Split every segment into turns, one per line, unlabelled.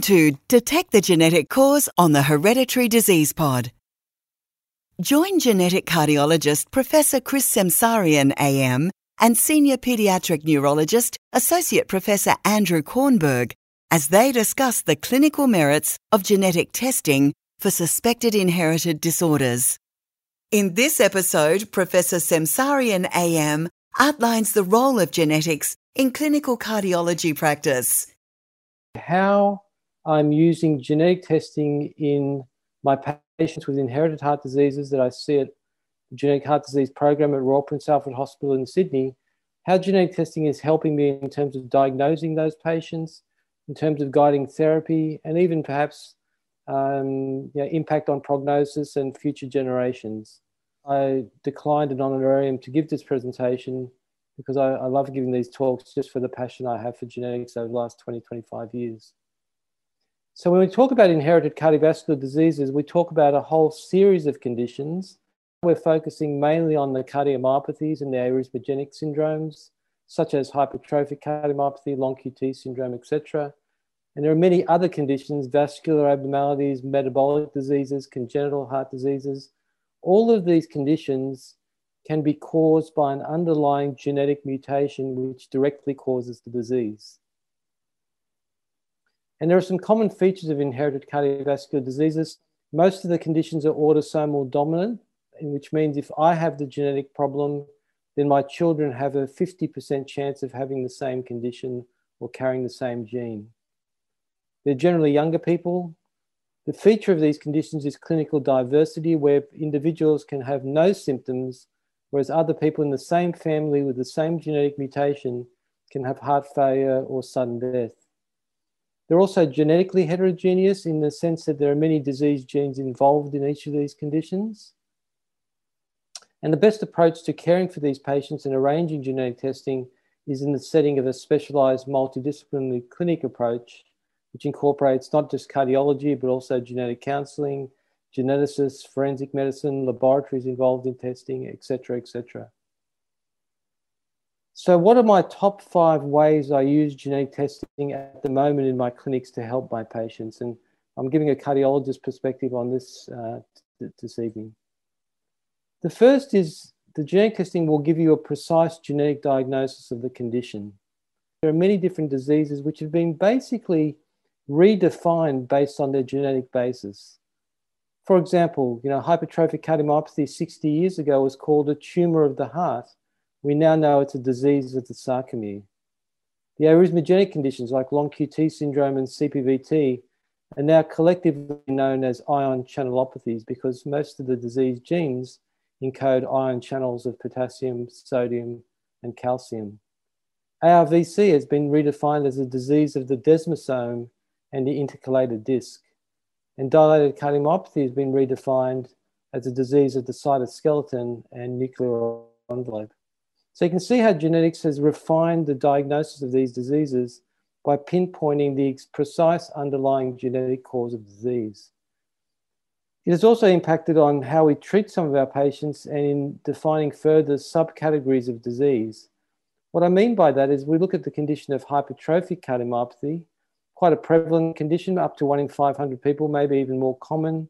to Detect the Genetic Cause on the Hereditary Disease Pod. Join genetic cardiologist Professor Chris Semsarian AM and senior pediatric neurologist Associate Professor Andrew Kornberg as they discuss the clinical merits of genetic testing for suspected inherited disorders. In this episode, Professor Semsarian AM outlines the role of genetics in clinical cardiology practice.
How I'm using genetic testing in my patients with inherited heart diseases that I see at the Genetic Heart Disease Program at Royal Prince Alfred Hospital in Sydney, how genetic testing is helping me in terms of diagnosing those patients, in terms of guiding therapy, and even perhaps um, you know, impact on prognosis and future generations. I declined an honorarium to give this presentation because I, I love giving these talks just for the passion I have for genetics over the last 20, 25 years. So when we talk about inherited cardiovascular diseases, we talk about a whole series of conditions. We're focusing mainly on the cardiomyopathies and the arrhythmogenic syndromes, such as hypertrophic cardiomyopathy, long QT syndrome, etc. And there are many other conditions, vascular abnormalities, metabolic diseases, congenital heart diseases. All of these conditions can be caused by an underlying genetic mutation which directly causes the disease. And there are some common features of inherited cardiovascular diseases. Most of the conditions are autosomal dominant, which means if I have the genetic problem, then my children have a 50% chance of having the same condition or carrying the same gene. They're generally younger people. The feature of these conditions is clinical diversity, where individuals can have no symptoms, whereas other people in the same family with the same genetic mutation can have heart failure or sudden death. They're also genetically heterogeneous in the sense that there are many disease genes involved in each of these conditions. And the best approach to caring for these patients and arranging genetic testing is in the setting of a specialized multidisciplinary clinic approach, which incorporates not just cardiology, but also genetic counseling, geneticists, forensic medicine, laboratories involved in testing, etc., etc. So, what are my top five ways I use genetic testing at the moment in my clinics to help my patients? And I'm giving a cardiologist perspective on this uh, this evening. The first is the genetic testing will give you a precise genetic diagnosis of the condition. There are many different diseases which have been basically redefined based on their genetic basis. For example, you know, hypertrophic cardiomyopathy 60 years ago was called a tumor of the heart we now know it's a disease of the sarcomere. The arrhythmogenic conditions like long QT syndrome and CPVT are now collectively known as ion channelopathies because most of the disease genes encode ion channels of potassium, sodium, and calcium. ARVC has been redefined as a disease of the desmosome and the intercalated disc. And dilated cardiomyopathy has been redefined as a disease of the cytoskeleton and nuclear envelope. So you can see how genetics has refined the diagnosis of these diseases by pinpointing the precise underlying genetic cause of disease. It has also impacted on how we treat some of our patients and in defining further subcategories of disease. What I mean by that is we look at the condition of hypertrophic cardiomyopathy, quite a prevalent condition, up to one in 500 people, maybe even more common.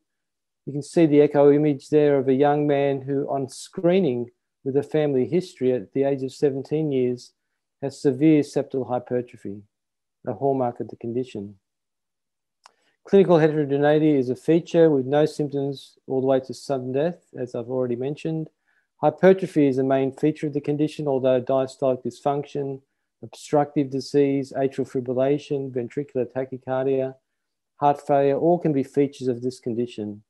You can see the echo image there of a young man who, on screening, with a family history at the age of 17 years has severe septal hypertrophy, a hallmark of the condition. Clinical heterogeneity is a feature with no symptoms all the way to sudden death, as I've already mentioned. Hypertrophy is a main feature of the condition, although diastolic dysfunction, obstructive disease, atrial fibrillation, ventricular tachycardia, heart failure, all can be features of this condition.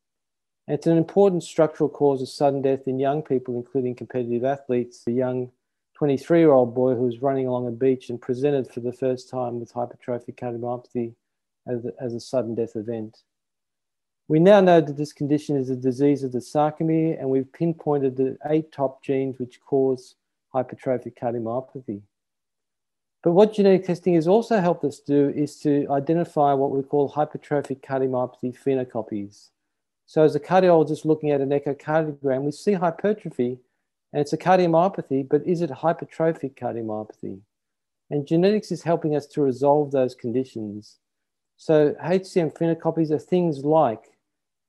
It's an important structural cause of sudden death in young people, including competitive athletes. A young 23 year old boy who was running along a beach and presented for the first time with hypertrophic cardiomyopathy as a, as a sudden death event. We now know that this condition is a disease of the sarcomere, and we've pinpointed the eight top genes which cause hypertrophic cardiomyopathy. But what genetic testing has also helped us do is to identify what we call hypertrophic cardiomyopathy phenocopies. So as a cardiologist looking at an echocardiogram, we see hypertrophy and it's a cardiomyopathy, but is it hypertrophic cardiomyopathy? And genetics is helping us to resolve those conditions. So HCM phenocopies are things like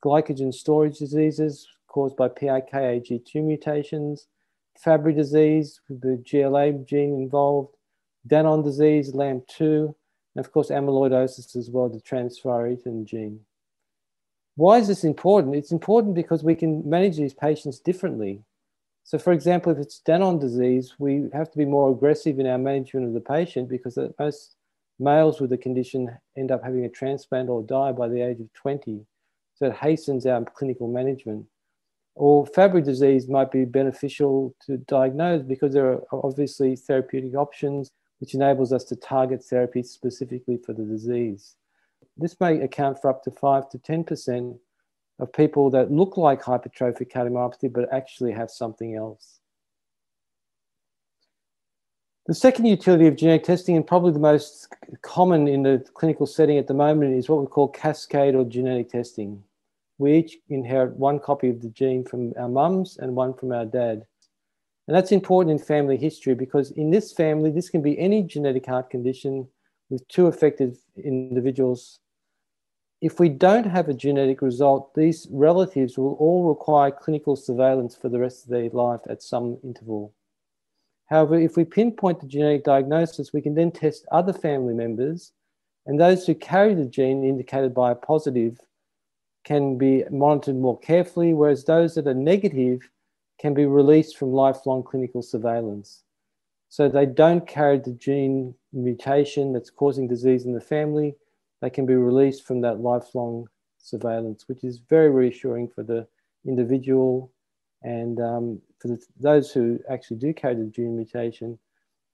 glycogen storage diseases caused by PRKAG2 mutations, Fabry disease with the GLA gene involved, Danon disease, LAMP2, and of course amyloidosis as well, the transthyretin gene. Why is this important? It's important because we can manage these patients differently. So for example, if it's Danon disease, we have to be more aggressive in our management of the patient because most males with the condition end up having a transplant or die by the age of 20. So it hastens our clinical management. Or Fabry disease might be beneficial to diagnose because there are obviously therapeutic options which enables us to target therapy specifically for the disease. This may account for up to 5 to 10% of people that look like hypertrophic cardiomyopathy but actually have something else. The second utility of genetic testing, and probably the most common in the clinical setting at the moment, is what we call cascade or genetic testing. We each inherit one copy of the gene from our mums and one from our dad. And that's important in family history because in this family, this can be any genetic heart condition with two affected individuals. If we don't have a genetic result, these relatives will all require clinical surveillance for the rest of their life at some interval. However, if we pinpoint the genetic diagnosis, we can then test other family members, and those who carry the gene indicated by a positive can be monitored more carefully, whereas those that are negative can be released from lifelong clinical surveillance. So they don't carry the gene mutation that's causing disease in the family. They can be released from that lifelong surveillance, which is very reassuring for the individual and um, for the, those who actually do carry the gene mutation,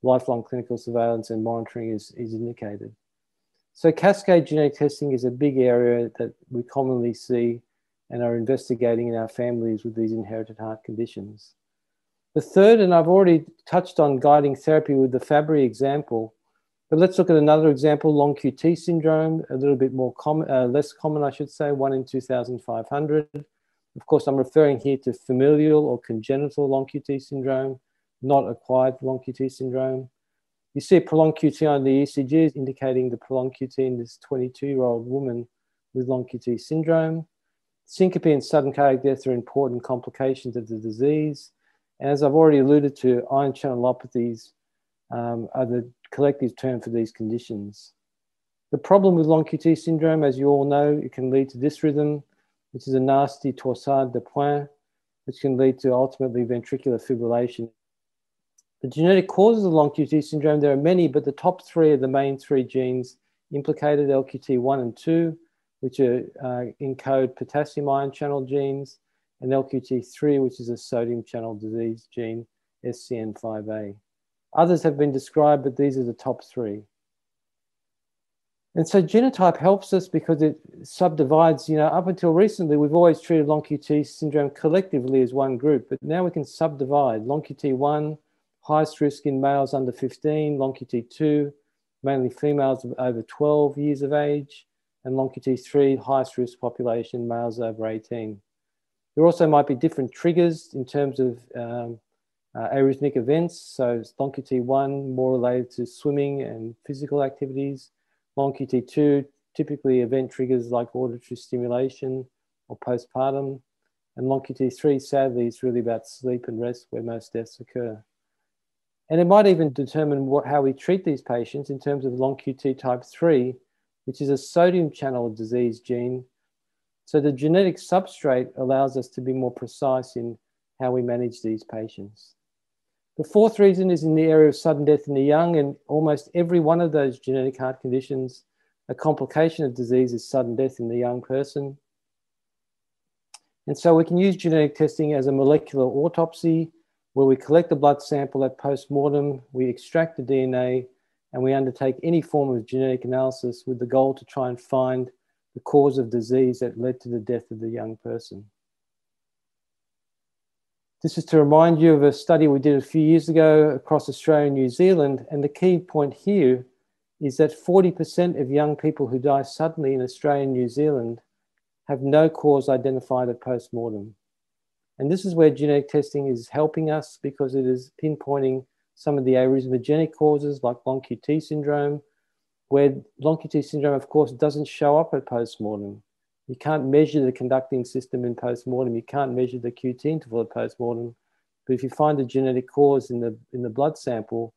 lifelong clinical surveillance and monitoring is, is indicated. So cascade genetic testing is a big area that we commonly see and are investigating in our families with these inherited heart conditions. The third, and I've already touched on guiding therapy with the Fabry example, but let's look at another example, long QT syndrome, a little bit more common, uh, less common, I should say, one in 2,500. Of course, I'm referring here to familial or congenital long QT syndrome, not acquired long QT syndrome. You see a prolonged QT on the ECG indicating the prolonged QT in this 22-year-old woman with long QT syndrome. Syncope and sudden cardiac death are important complications of the disease. As I've already alluded to, ion channelopathies um, are the collective term for these conditions. The problem with long QT syndrome, as you all know, it can lead to dysrhythm, which is a nasty torsade de pointes, which can lead to ultimately ventricular fibrillation. The genetic causes of long QT syndrome, there are many, but the top three are the main three genes implicated, LQT1 and 2, which are, uh, encode potassium ion channel genes, and LQT3, which is a sodium channel disease gene, SCN5A. Others have been described, but these are the top three. And so genotype helps us because it subdivides, you know, up until recently, we've always treated long QT syndrome collectively as one group, but now we can subdivide long QT1, highest risk in males under 15, long QT2, mainly females over 12 years of age, and long QT3, highest risk population, males over 18. There also might be different triggers in terms of um, uh, arrhythmic events. So long QT1 more related to swimming and physical activities. Long QT2, typically event triggers like auditory stimulation or postpartum. And long QT3, sadly, is really about sleep and rest where most deaths occur. And it might even determine what, how we treat these patients in terms of long QT type 3, which is a sodium channel disease gene. So the genetic substrate allows us to be more precise in how we manage these patients. The fourth reason is in the area of sudden death in the young, and almost every one of those genetic heart conditions, a complication of disease is sudden death in the young person. And so we can use genetic testing as a molecular autopsy where we collect the blood sample at post-mortem, we extract the DNA, and we undertake any form of genetic analysis with the goal to try and find the cause of disease that led to the death of the young person. This is to remind you of a study we did a few years ago across Australia and New Zealand. And the key point here is that 40% of young people who die suddenly in Australia and New Zealand have no cause identified at post mortem. And this is where genetic testing is helping us because it is pinpointing some of the arrhythmogenic causes like long QT syndrome, where long QT syndrome, of course, doesn't show up at postmortem. You can't measure the conducting system in postmortem. You can't measure the QT interval at postmortem. But if you find a genetic cause in the, in the blood sample,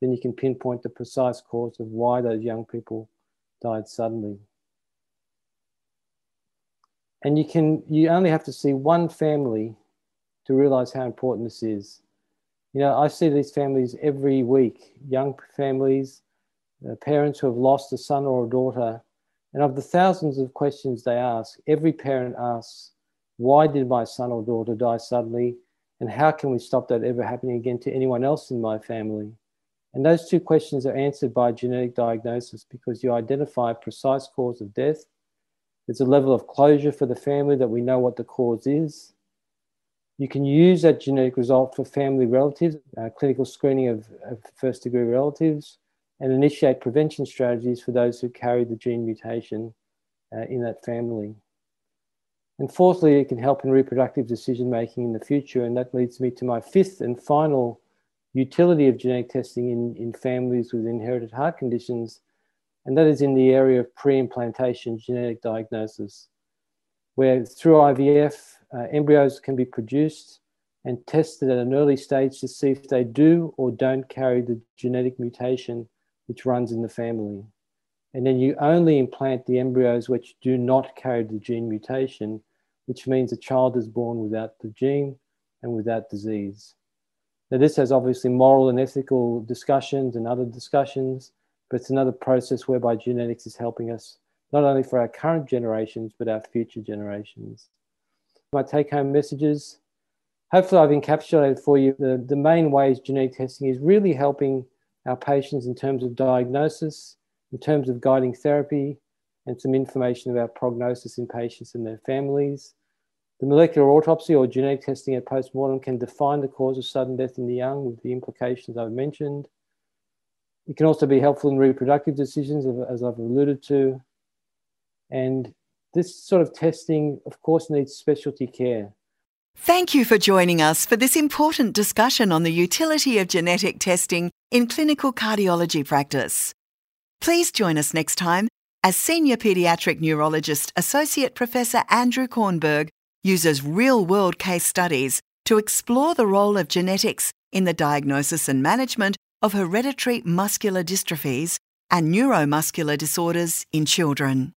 then you can pinpoint the precise cause of why those young people died suddenly. And you can you only have to see one family to realize how important this is. You know, I see these families every week, young families, parents who have lost a son or a daughter. And of the thousands of questions they ask, every parent asks, why did my son or daughter die suddenly? And how can we stop that ever happening again to anyone else in my family? And those two questions are answered by genetic diagnosis because you identify a precise cause of death. There's a level of closure for the family that we know what the cause is. You can use that genetic result for family relatives, uh, clinical screening of, of first degree relatives, and initiate prevention strategies for those who carry the gene mutation uh, in that family. And fourthly, it can help in reproductive decision making in the future. And that leads me to my fifth and final utility of genetic testing in, in families with inherited heart conditions, and that is in the area of pre-implantation genetic diagnosis, where through IVF, uh, embryos can be produced and tested at an early stage to see if they do or don't carry the genetic mutation which runs in the family. And then you only implant the embryos which do not carry the gene mutation, which means a child is born without the gene and without disease. Now, this has obviously moral and ethical discussions and other discussions, but it's another process whereby genetics is helping us not only for our current generations, but our future generations. My take home messages hopefully, I've encapsulated for you the, the main ways genetic testing is really helping our patients in terms of diagnosis, in terms of guiding therapy, and some information about prognosis in patients and their families the molecular autopsy or genetic testing at postmortem can define the cause of sudden death in the young with the implications I've mentioned. It can also be helpful in reproductive decisions, as I've alluded to. And this sort of testing, of course, needs specialty care.
Thank you for joining us for this important discussion on the utility of genetic testing in clinical cardiology practice. Please join us next time as Senior Pediatric Neurologist Associate Professor Andrew Kornberg uses real world case studies to explore the role of genetics in the diagnosis and management of hereditary muscular dystrophies and neuromuscular disorders in children.